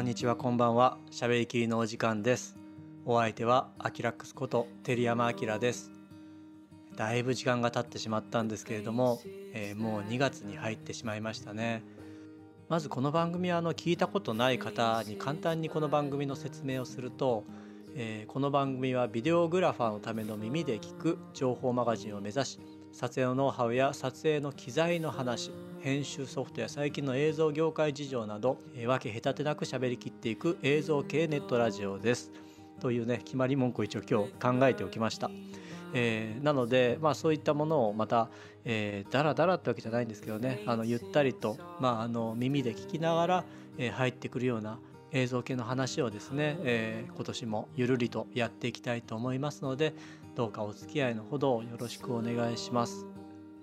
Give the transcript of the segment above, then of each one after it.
こんにちはこんばんは。しゃべりきりのお時間です。お相手はアキラックスこと照山明です。だいぶ時間が経ってしまったんですけれども、えー、もう2月に入ってしまいましたね。まずこの番組はあの聞いたことない方に簡単にこの番組の説明をすると、えー、この番組はビデオグラファーのための耳で聞く情報マガジンを目指し撮影のノウハウや撮影の機材の話編集ソフトや最近の映像業界事情など、え、分け隔てなく喋りきっていく映像系ネットラジオです。というね決まり文句を一応今日考えておきました。えー、なので、まあ、そういったものをまた、えー、だらだらってわけじゃないんですけどねあのゆったりと、まあ、あの耳で聞きながら、えー、入ってくるような映像系の話をですね、えー、今年もゆるりとやっていきたいと思いますのでどうかお付き合いのほどよろしくお願いします。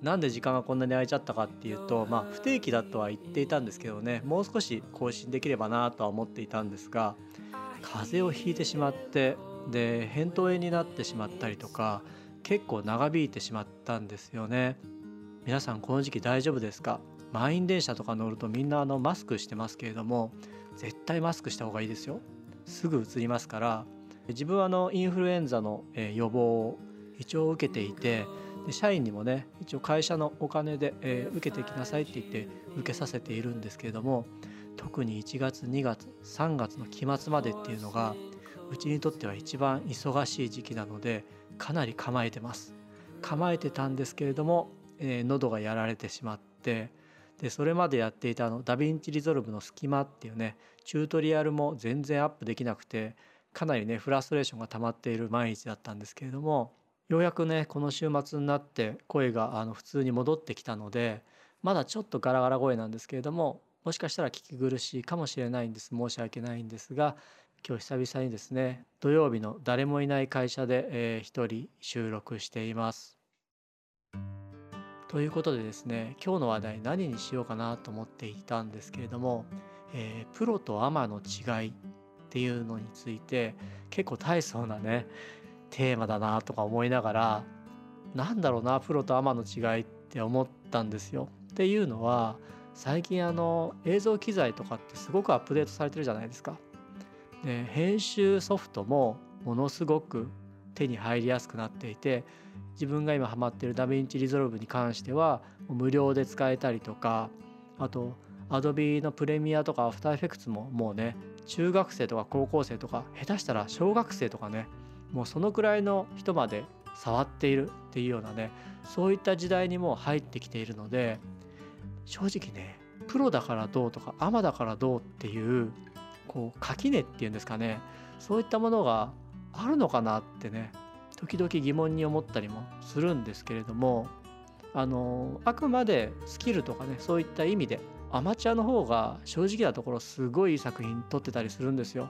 なんで時間がこんなに空いちゃったかっていうと、まあ、不定期だとは言っていたんですけどねもう少し更新できればなとは思っていたんですが風邪をひいてしまってで扁桃炎になってしまったりとか結構長引いてしまったんですよね。皆さんこの時期大丈夫ですか？満員電車とか乗るとみんなあのマスクしてますけれども絶対マスクした方がいいですよ。すぐ移りますから自分はあのインフルエンザの予防を一応受けていてで社員にもね一応会社のお金で、えー、受けてきなさいって言って受けさせているんですけれども特に1月2月3月の期末までっていうのがうちにとっては一番忙しい時期なのでかなり構えてます。構えてたんですけれども、えー、喉がやられてしまってでそれまでやっていたあの DaVinci Resolve の隙間っていうねチュートリアルも全然アップできなくてかなりねフラストレーションが溜まっている毎日だったんですけれどもようやくねこの週末になって声があの普通に戻ってきたのでまだちょっとガラガラ声なんですけれどももしかしたら聞き苦しいかもしれないんです申し訳ないんですが今日久々にですね土曜日の誰もいない会社で、えー、一人収録しています。ということでですね今日の話題何にしようかなと思っていたんですけれども、えー、プロとアマの違いっていうのについて結構大層なねテーマだなとか思いながらなんだろうなプロとアマの違いって思ったんですよ。っていうのは最近あの映像機材とかってすごくアップデートされてるじゃないですか。で編集ソフトもものすごく手に入りやすくなっていて自分が今ハマってる DaVinci Resolve に関しては無料で使えたりとかあと Adobe のプレミアとかアフターエフェクツももうね中学生とか高校生とか下手したら小学生とかねもうそのくらいの人まで触っているっていうようなねそういった時代にも入ってきているので正直ねプロだからどうとかアマだからどうっていうこう垣根っていうんですかねそういったものがあるのかなってね時々疑問に思ったりもするんですけれどもあのあくまでスキルとかねそういった意味でアマチュアの方が正直なところすごいいい作品撮ってたりするんですよ。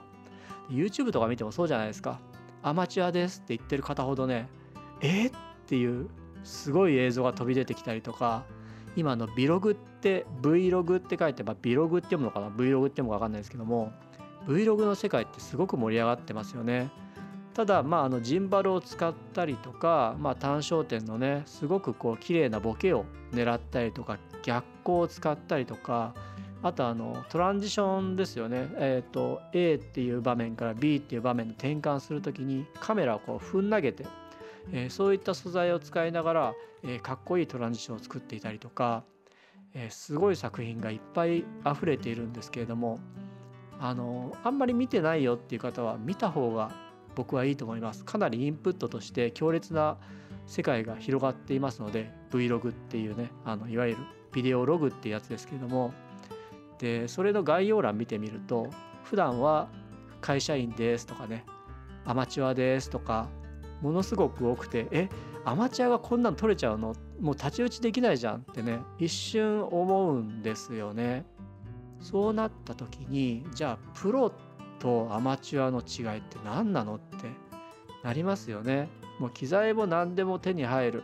YouTube とか見てもそうじゃないですか。アマチュアですって言ってる方ほどねえ？っていうすごい映像が飛び出てきたりとか今のビログって Vlog って書いて、まあ、ビログって読むのかな？Vlog って読むか分かんないですけども Vlog の世界ってすごく盛り上がってますよね。ただまああのジンバルを使ったりとか、まあ、単焦点のねすごくこう綺麗なボケを狙ったりとか逆光を使ったりとかあとあのトランジションですよね、えーと、A っていう場面から B っていう場面に転換する時にカメラをこうふん投げて、えー、そういった素材を使いながら、えー、かっこいいトランジションを作っていたりとか、えー、すごい作品がいっぱい溢れているんですけれどもあのあんまり見てないよっていう方は見た方が僕はいいと思います。かなりインプットとして強烈な世界が広がっていますので Vlog っていうねあのいわゆるビデオログっていうやつですけれどもでそれの概要欄見てみると普段は会社員ですとかねアマチュアですとかものすごく多くてえアマチュアがこんなの取れちゃうの？もう太刀打ちできないじゃんってね一瞬思うんですよね。そうなった時にじゃあプロとアマチュアの違いって何なのってなりますよね。もう機材も何でも手に入る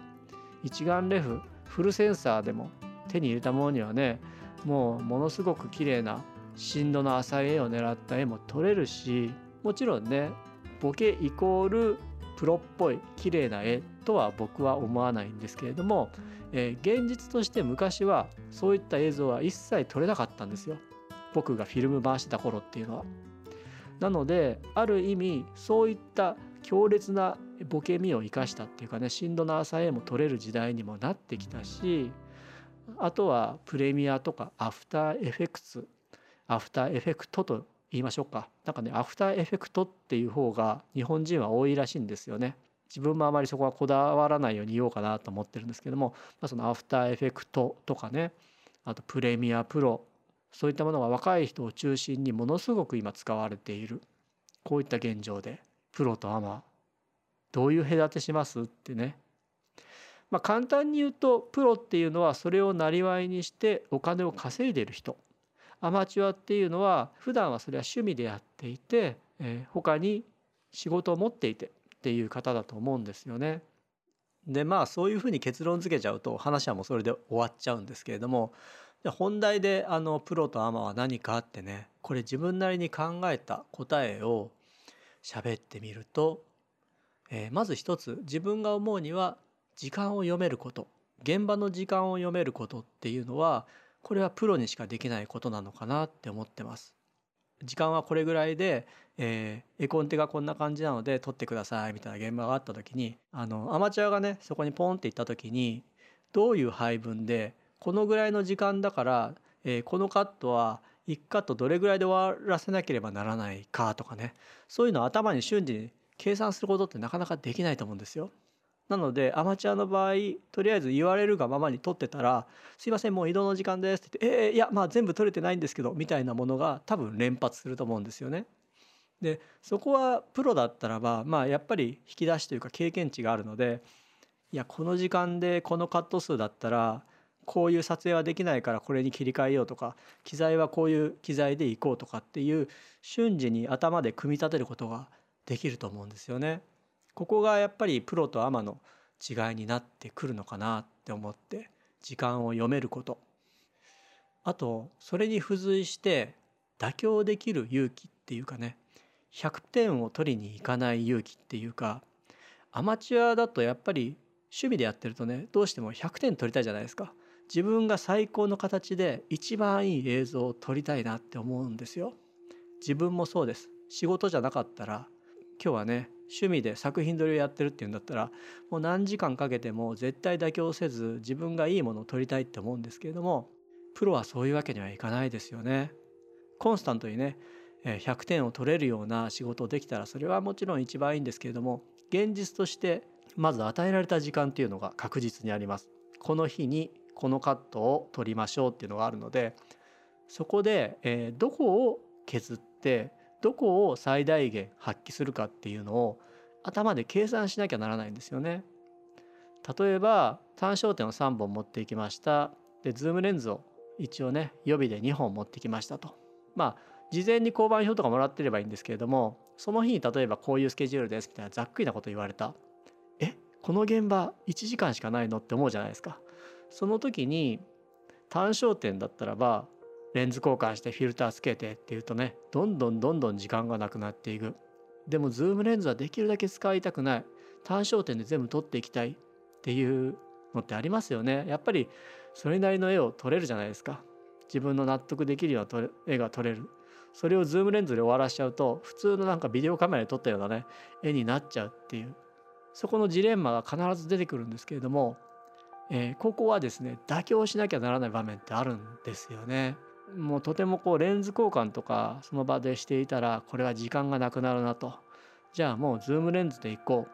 一眼レフフルセンサーでも手に入れたものにはねもうものすごく綺麗な深度の浅い絵を狙った絵も撮れるしもちろんねボケイコールプロっぽい綺麗な絵とは僕は思わないんですけれども、えー、現実として昔はそういった映像は一切撮れなかったんですよ。僕がフィルム回してた頃っていうのは。なのである意味そういった強烈なボケ身を生かしたっていうかね深度の浅い絵も撮れる時代にもなってきたしあとはプレミアとかアフターエフェクツアフターエフェクトと言いましょうかなんかねアフターエフェクトっていう方が日本人は多いらしいんですよね。自分もあまりそこはこだわらないように言おうかなと思ってるんですけども、まあ、そのアフターエフェクトとかねあと Premiere Pro そういったものが若い人を中心にものすごく今使われているこういった現状でプロとアマどういう隔てしますってねまあ簡単に言うとプロっていうのはそれをなりにしてお金を稼いでる人アマチュアっていうのは普段はそれは趣味でやっていて、えー、他に仕事を持っていてっていう方だと思うんですよね。でまあそういうふうに結論付けちゃうと話はもうそれで終わっちゃうんですけれども本題であのプロとアマは何かってねこれ自分なりに考えた答えを喋ってみると、えー、まず一つ自分が思うには時間を読めること現場の時間を読めることっていうのはこれはプロにしかできないことなのかなって思ってます。時間はこれぐらいで、えー、絵コンテがこんな感じなので撮ってくださいみたいな現場があった時にあのアマチュアがねそこにポンって行った時にどういう配分でこのぐらいの時間だから、えー、このカットは1カットどれぐらいで終わらせなければならないかとかねそういうのを頭に瞬時に計算することってなかなかできないと思うんですよ。なのでアマチュアの場合とりあえず言われるがままに撮ってたら「すいませんもう移動の時間です」って言って「えー、いやまあ全部撮れてないんですけど」みたいなものが多分連発すると思うんですよね。でそこはプロだったらばまあやっぱり引き出しというか経験値があるのでいやこの時間でこのカット数だったらこういう撮影はできないからこれに切り替えようとか機材はこういう機材でいこうとかっていう瞬時に頭で組み立てることができると思うんですよね。ここがやっぱりプロとアマの違いになってくるのかなって思って時間を読めることあとそれに付随して妥協できる勇気っていうかね100点を取りに行かない勇気っていうかアマチュアだとやっぱり趣味でやってるとねどうしても100点取りたいじゃないですか。自分が最高の形で一番いい映像を撮りたいなって思うんですよ。自分もそうです。仕事じゃなかったら今日はね趣味で作品撮りをやってるっていうんだったらもう何時間かけても絶対妥協せず自分がいいものを撮りたいって思うんですけれどもプロはそういうわけにはいかないですよね。コンスタントにね100点を取れるような仕事をできたらそれはもちろん一番いいんですけれども現実としてまず与えられた時間っていうのが確実にあります。この日にこのカットを取りましょうっていうのがあるのでそこで、えー、どこを削ってどこを最大限発揮するかっていうのを頭で計算しなきゃならないんですよね。例えば単焦点を3本持っていきましたでズームレンズを一応ね予備で2本持ってきましたと。まあ事前に香盤表とかもらってればいいんですけれどもその日に例えばこういうスケジュールですみたいなざっくりなこと言われた。えこの現場1時間しかないの？って思うじゃないですか。その時に単焦点だったらばレンズ交換してフィルターつけてっていうとねどんどんどんどん時間がなくなっていく。でもズームレンズはできるだけ使いたくない。単焦点で全部撮っていきたい。っていうのってありますよね。やっぱりそれなりの絵を撮れるじゃないですか。自分の納得できるような絵が撮れる。それをズームレンズで終わらしちゃうと普通のなんかビデオカメラで撮ったようなね絵になっちゃうっていう。そこのジレンマが必ず出てくるんですけれども、えー、ここはですね妥協しなきゃならない場面ってあるんですよね。もうとてもこうレンズ交換とかその場でしていたらこれは時間がなくなるなと。じゃあもうズームレンズでいこ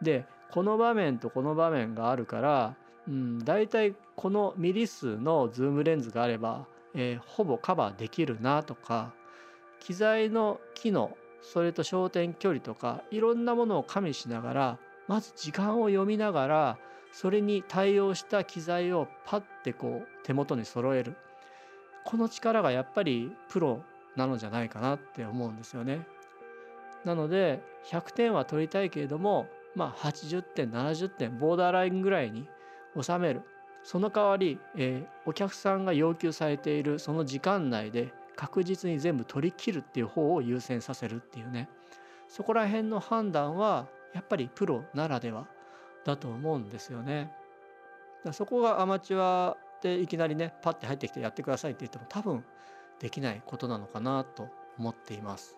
う。でこの場面とこの場面があるから、うん、大体このミリ数のズームレンズがあれば、えー、ほぼカバーできるなとか機材の機能それと焦点距離とかいろんなものを加味しながらまず時間を読みながらそれに対応した機材をパッてこう手元に揃える。この力がやっぱりプロなのじゃないかなって思うんですよね。なので100点は取りたいけれどもまあ80点70点ボーダーラインぐらいに収めるその代わり、えー、お客さんが要求されているその時間内で確実に全部取り切るっていう方を優先させるっていうねそこら辺の判断はやっぱりプロならではだと思うんですよね。だそこがアマチュアでいきなりねパッて入ってきてやってくださいって言っても多分できないことなのかなと思っています。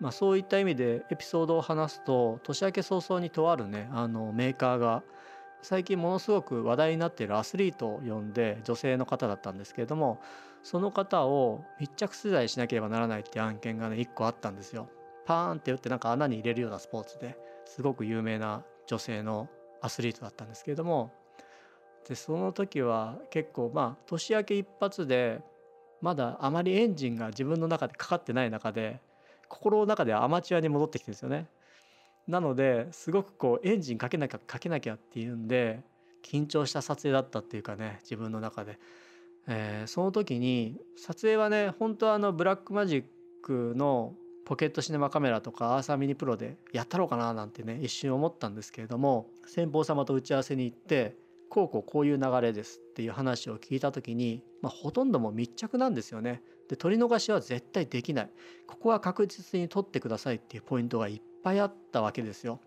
まあ、そういった意味でエピソードを話すと年明け早々にとあるねあのメーカーが最近ものすごく話題になっているアスリートを呼んで女性の方だったんですけれどもその方を密着取材しなければならないっていう案件がね1個あったんですよ。パーンって打ってなんか穴に入れるようなスポーツですごく有名な女性のアスリートだったんですけれどもでその時は結構まあ年明け一発でまだあまりエンジンが自分の中でかかってない中で心の中ではアマチュアに戻ってきてるんですよね。なのですごくこうエンジンかけなきゃかけなきゃっていうんで緊張した撮影だったっていうかね自分の中で、えー、その時に撮影はね本当はあのブラックマジックのポケットシネマカメラとかアーサーミニプロでやったろうかななんてね一瞬思ったんですけれども先方様と打ち合わせに行ってこうこうこういう流れですっていう話を聞いた時に、まあ、ほとんども密着なんですよね。で取り逃しは絶対できないここは確実に取ってくださいっていうポイントがいっぱいあったわけですよ。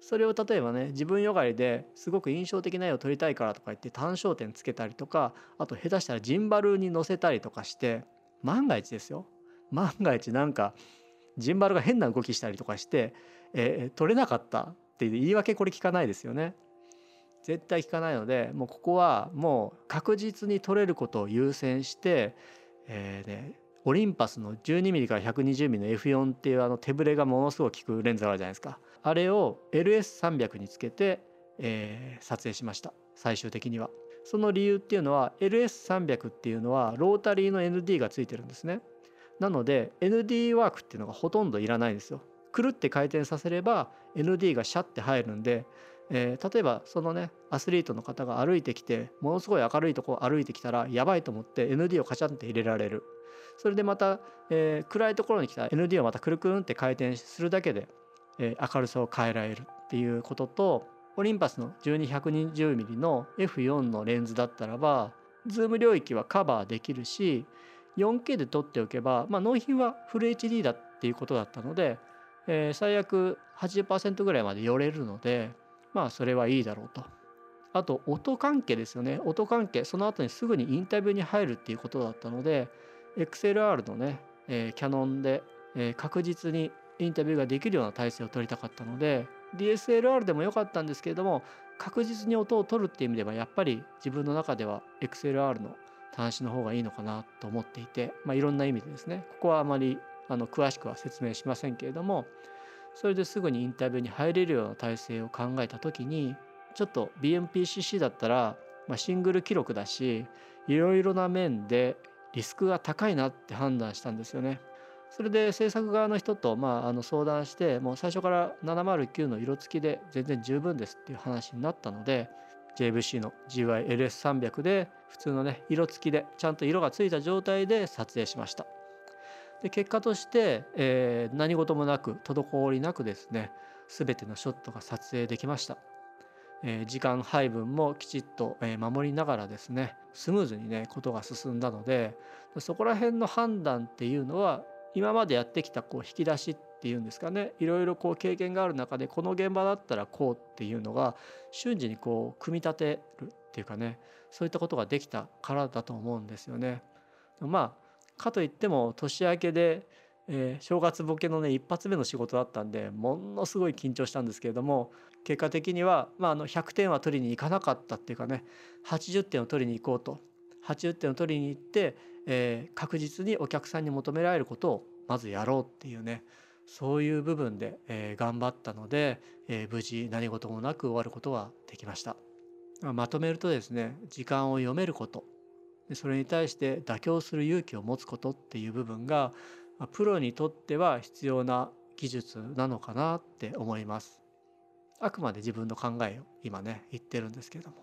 それを例えばね自分よがりですごく印象的な絵を撮りたいからとか言って単焦点つけたりとかあと下手したらジンバルに乗せたりとかして万が一ですよ万が一なんかジンバルが変な動きしたりとかして、えー、取れなかったっていう言い訳これ聞かないですよね。絶対聞かないのでもうここはもう確実に取れることを優先して、えーね、オリンパスの 12mm から 120mm の F4 っていうあの手ぶれがものすごく効くレンズがあるじゃないですか。あれを LS300 につけて、えー、撮影しました。最終的には。その理由っていうのは LS300 っていうのはロータリーの ND がついてるんですね。なので ND ワークっていうのがほとんどいらないんですよ。くるって回転させれば ND がシャッて入るんで、えー、例えばそのねアスリートの方が歩いてきてものすごい明るいとこ歩いてきたらやばいと思って ND をカチャンって入れられる。それでまた、えー、暗いところに来たら ND をまたくるくるんって回転するだけで、えー、明るさを変えられるっていうこととオリンパスの 12120mm の F4 のレンズだったらばズーム領域はカバーできるし 4K で撮っておけば、まあ、納品はフル HD だっていうことだったので、えー、最悪80%ぐらいまで寄れるのでまあそれはいいだろうと。あと音関係ですよね音関係その後にすぐにインタビューに入るっていうことだったので XLR のね、えー、キャノンで、えー、確実にインタビューができるような体制を取りたかったので DSLR でもよかったんですけれども確実に音を取るっていう意味ではやっぱり自分の中では XLR の端子の方がいいのかなと思っていて、まあ、いろんな意味でですねここはあまりあの詳しくは説明しませんけれどもそれですぐにインタビューに入れるような体制を考えた時にちょっと BMPCC だったら、まあ、シングル記録だしいろいろな面でリスクが高いなって判断したんですよね。それで制作側の人とまああの相談してもう最初から709の色付きで全然十分ですっていう話になったので JVC の GYLS300 で普通のね色付きでちゃんと色がついた状態で撮影しましたで結果として、えー、何事もなく滞りなくですね全てのショットが撮影できました、えー、時間配分もきちっと、え、守りながらですねスムーズにねことが進んだのでそこら辺の判断っていうのは今までやってきたこう引き出しっていうんですかねいろいろこう経験がある中でこの現場だったらこうっていうのが瞬時にこう組み立てるっていうかねそういったことができたからだと思うんですよね。まあかといっても年明けで、えー、正月ボケのね一発目の仕事だったんでものすごい緊張したんですけれども結果的には、まあ、あの100点は取りに行かなかったっていうかね80点を取りに行こうと80点を取りに行ってえー、確実にお客さんに求められることをまずやろうっていうねそういう部分で、えー、頑張ったので、えー、無事何事もなく終わることはできました。まとめるとですね時間を読めることでそれに対して妥協する勇気を持つことっていう部分がプロにとっては必要な技術なのかなって思います。あくまで自分の考えを今ね言ってるんですけども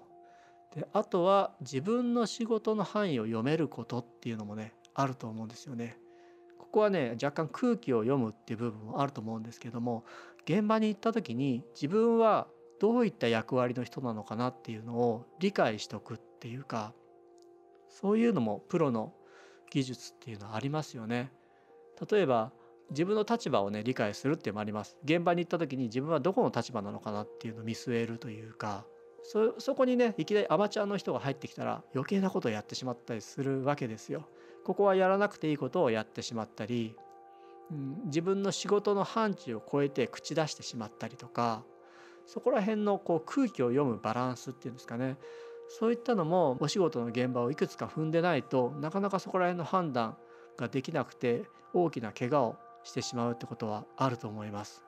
であとは自分の仕事の範囲を読めることっていうのもねあると思うんですよね。ここはね若干空気を読むっていう部分もあると思うんですけども現場に行った時に自分はどういった役割の人なのかなっていうのを理解しておくっていうかそういうのもプロの技術っていうのはありますよね。例えば自分の立場をね理解するっていうのもあります。現場に行った時に自分はどこの立場なのかなっていうのを見据えるというかそそこにねいきなりアマチュアの人が入ってきたら余計なことをやってしまったりするわけですよ。ここはやらなくていいことをやってしまったり、うん、自分の仕事の範疇を超えて口出してしまったりとかそこら辺のこう空気を読むバランスっていうんですかねそういったのもお仕事の現場をいくつか踏んでないとなかなかそこら辺の判断ができなくて大きな怪我をしてしまうってことはあると思います。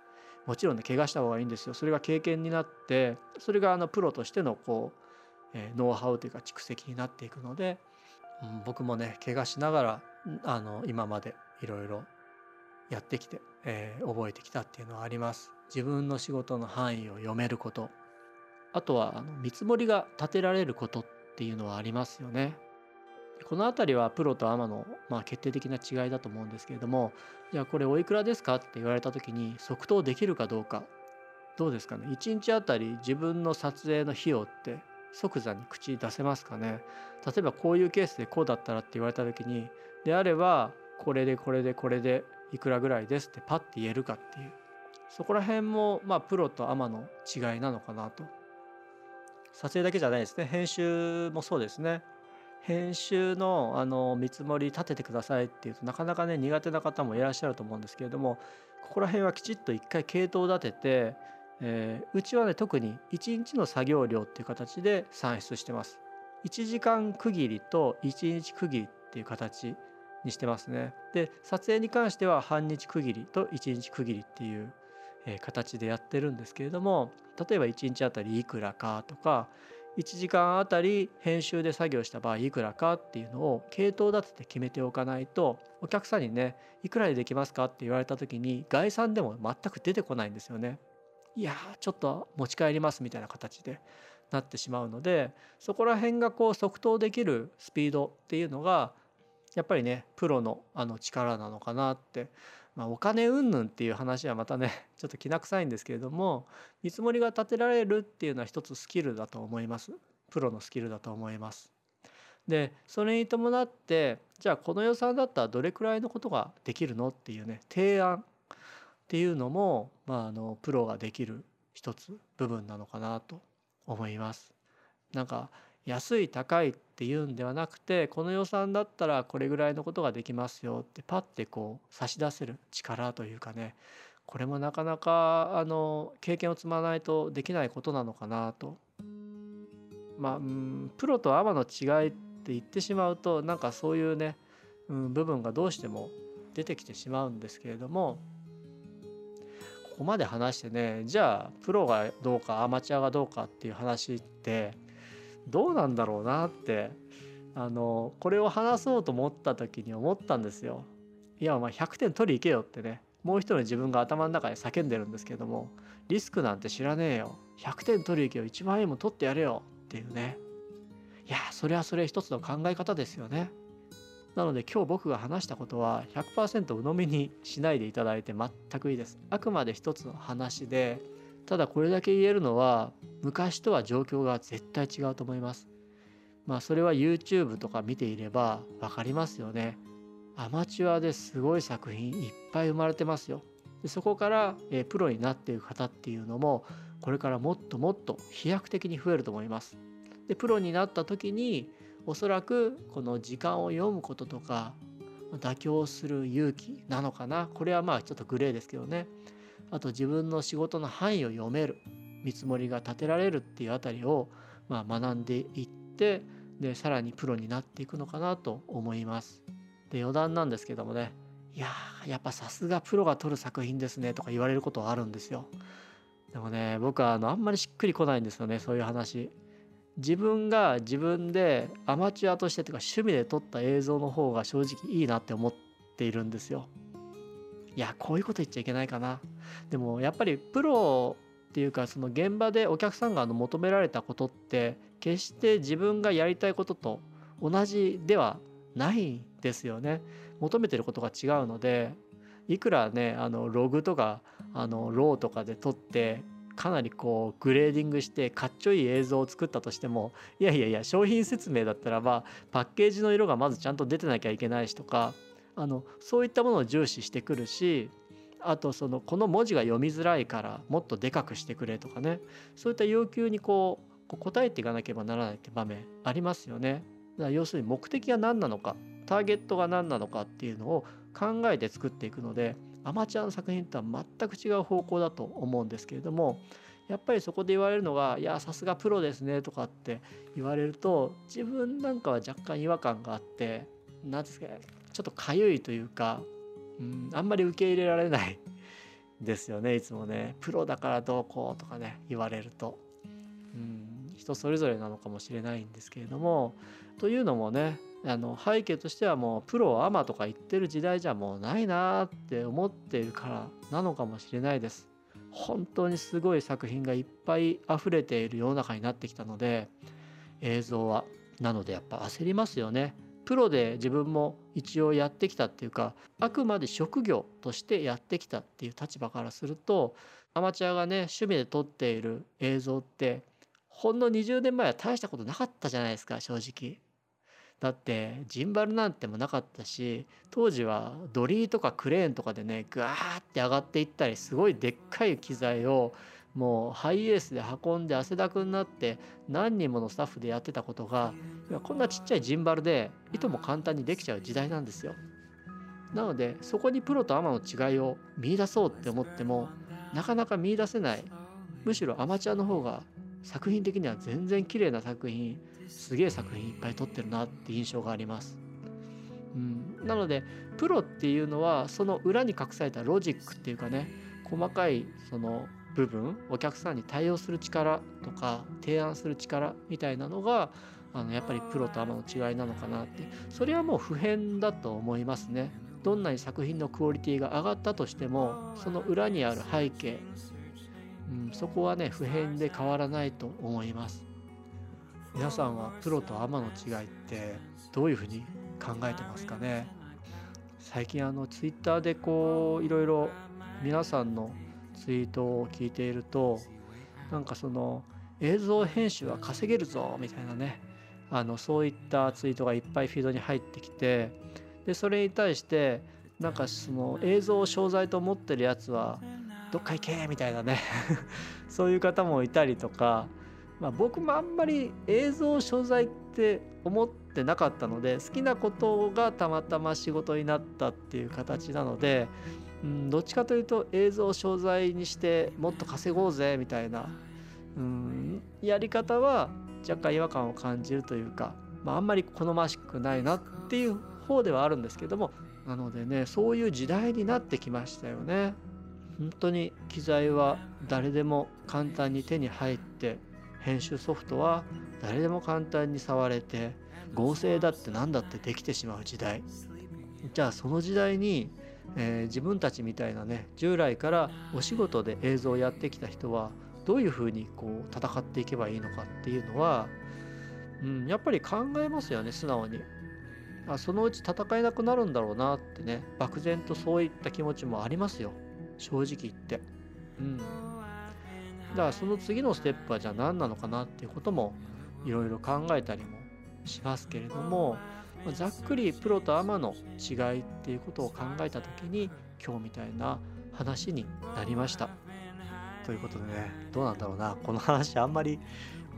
もちろんね怪我した方がいいんですよ。それが経験になってそれがあのプロとしてのこう、えー、ノウハウというか蓄積になっていくので、うん、僕もね怪我しながらあの今までいろいろやってきて、えー、覚えてきたっていうのはあります。自分の仕事の範囲を読めることあとはあの見積もりが立てられることっていうのはありますよね。この辺りはプロとアマの、まあ、決定的な違いだと思うんですけれどもじゃあこれおいくらですかって言われた時に即答できるかどうか。どうですかね。1日あたり自分の撮影の費用って即座に口出せますかね。例えばこういうケースでこうだったらって言われた時にであればこれでこれでこれでいくらぐらいですってパッて言えるかっていう。そこら辺もまあプロとアマの違いなのかなと。撮影だけじゃないですね。編集もそうですね。編集のあの見積もり立ててくださいっていうとなかなかね苦手な方もいらっしゃると思うんですけれどもここら辺はきちっと一回系統立てて、えー、うちはね特に1日の作業量っていう形で算出してます。1時間区切りと1日区切りっていう形にしてますね。で撮影に関しては半日区切りと1日区切りっていう形でやってるんですけれども例えば1日あたりいくらかとか1時間あたり編集で作業した場合いくらかっていうのを系統立てて決めておかないとお客さんにねいくらでできますかって言われた時に概算でも全く出てこないんですよね。いやちょっと持ち帰りますみたいな形でなってしまうのでそこら辺がこう即答できるスピードっていうのがやっぱりねプロのあの力なのかなってまあ、お金云々っていう話はまたね ちょっときな臭いんですけれども見積もりが立てられるっていうのは一つスキルだと思いますプロのスキルだと思います。でそれに伴ってじゃあこの予算だったらどれくらいのことができるのっていうね提案っていうのも、まあ、あのプロができる一つ部分なのかなと思います。なんか安い高いっていうんではなくてこの予算だったらこれぐらいのことができますよってパッてこう差し出せる力というかねこれもなかなかあの経験を積まないとできないことなのかなと。まあ、うん、プロとアマの違いって言ってしまうとなんかそういうね、うん、部分がどうしても出てきてしまうんですけれどもここまで話してねじゃあプロがどうかアマチュアがどうかっていう話ってどうなんだろうなってあのこれを話そうと思った時に思ったんですよ。いやお前100点取り行けよってねもう一人の自分が頭の中で叫んでるんですけどもリスクなんて知らねえよ100点取り行けよ1万円も取ってやれよっていうねいやそれはそれ一つの考え方ですよね。なので今日僕が話したことは100%鵜呑みにしないでいただいて全くいいです。あくまで一つの話でただこれだけ言えるのは昔とは状況が絶対違うと思います。まあそれは YouTube とか見ていれば分かりますよね。アマチュアですごい作品いっぱい生まれてますよ。でそこから、えプロになっていく方っていうのもこれからもっともっと飛躍的に増えると思います。でプロになった時におそらくこの時間を読むこととか妥協する勇気なのかなこれはまあちょっとグレーですけどねあと自分の仕事の範囲を読める見積もりが立てられるっていうあたりを、まあ、学んでいってでさらにプロになっていくのかなと思います。で余談なんですけどもねいややっぱさすがプロが撮る作品ですねとか言われることはあるんですよ。でもね僕はあのあんまりしっくりこないんですよねそういう話。自分が自分でアマチュアとしてというか趣味で撮った映像の方が正直いいなって思っているんですよ。いやこういうこと言っちゃいけないかな。でもやっぱりプロっていうかその現場でお客さんが求められたことって決して自分がやりたいことと同じではないですよね。求めてることが違うのでいくらねあのログとかあの RAW とかで撮ってかなりこうグレーディングしてかっちょいい映像を作ったとしてもいやいやいや商品説明だったらばパッケージの色がまずちゃんと出てなきゃいけないしとかあのそういったものを重視してくるしあとそのこの文字が読みづらいからもっとでかくしてくれとかねそういった要求にこう答えていかなければならないって場面ありますよね。だから要するに目的は何なのかターゲットが何なのかっていうのを考えて作っていくのでアマチュアの作品とは全く違う方向だと思うんですけれどもやっぱりそこで言われるのが「いやさすがプロですね」とかって言われると自分なんかは若干違和感があって何ですかちょっとかゆいというか、うん、あんまり受け入れられない ですよねいつもねプロだからどうこうとかね言われると、うん、人それぞれなのかもしれないんですけれどもというのもねあの背景としてはもうプロアマとか言ってる時代じゃもうないなって思っているからなのかもしれないです。本当にすごい作品がいっぱい溢れている世の中になってきたので映像はなのでやっぱ焦りますよね。プロで自分も一応やってきたっていうかあくまで職業としてやってきたっていう立場からするとアマチュアがね趣味で撮っている映像ってほんの20年前は大したことなかったじゃないですか正直。だってジンバルなんてもなかったし当時はドリーとかクレーンとかでねガーって上がっていったりすごいでっかい機材をもうハイエースで運んで汗だくになって何人ものスタッフでやってたことがこんなちっちゃいジンバルでいとも簡単にできちゃう時代なんですよ。なのでそこにプロとアマの違いを見出そうって思ってもなかなか見出せないむしろアマチュアの方が作品的には全然綺麗な作品すげえ作品いっぱい撮ってるなって印象があります。うん、なのでプロっていうのはその裏に隠されたロジックっていうかね細かいその部分お客さんに対応する力とか提案する力みたいなのがあのやっぱりプロとアマの違いなのかなってそれはもう普遍だと思いますね。どんなに作品のクオリティが上がったとしてもその裏にある背景、うん、そこはね普遍で変わらないと思います。皆さんはプロとアマの違いってどういうふうに考えてますかね？最近あのツイッターでこういろいろ皆さんのツイートを聞いているとなんかその映像編集は稼げるぞみたいなねあのそういったツイートがいっぱいフィードに入ってきてでそれに対してなんかその映像を商材と思ってるやつはどっか行けみたいなね そういう方もいたりとかまあ、僕もあんまり映像所在って思ってなかったので好きなことがたまたま仕事になったっていう形なので、うん、どっちかというと映像を商材にしてもっと稼ごうぜみたいな、うん、やり方は若干違和感を感じるというか、まあ、あんまり好ましくないなっていう方ではあるんですけどもなのでねそういう時代になってきましたよね。本当に機材は誰でも簡単に手に入って編集ソフトは誰でも簡単に触れて合成だって何だってできてしまう時代じゃあその時代に、えー、自分たちみたいなね従来からお仕事で映像をやってきた人はどういうふうにこう戦っていけばいいのかっていうのは、うん、やっぱり考えますよね素直に。あそのうち戦えなくなるんだろうなってね漠然とそういった気持ちもありますよ正直言って。うんだからその次のステップはじゃあ何なのかなっていうこともいろいろ考えたりもしますけれどもざっくりプロとアマの違いっていうことを考えた時に今日みたいな話になりました。ということでね。どうなんだろうな。この話あんまり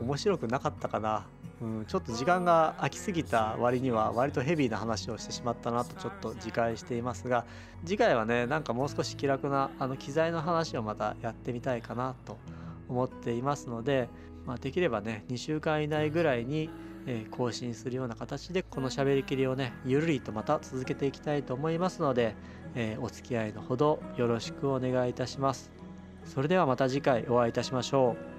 面白くなかったかな、うん、ちょっと時間が空きすぎた割には割とヘビーな話をしてしまったなとちょっと自戒していますが次回はねなんかもう少し気楽なあの機材の話をまたやってみたいかなと思っていますので、まあ、できればね2週間以内ぐらいにえ更新するような形でこのしゃべりきりをねゆるりとまた続けていきたいと思いますので、えー、お付き合いのほどよろしくお願いいたします。それではまた次回お会いいたしましょう。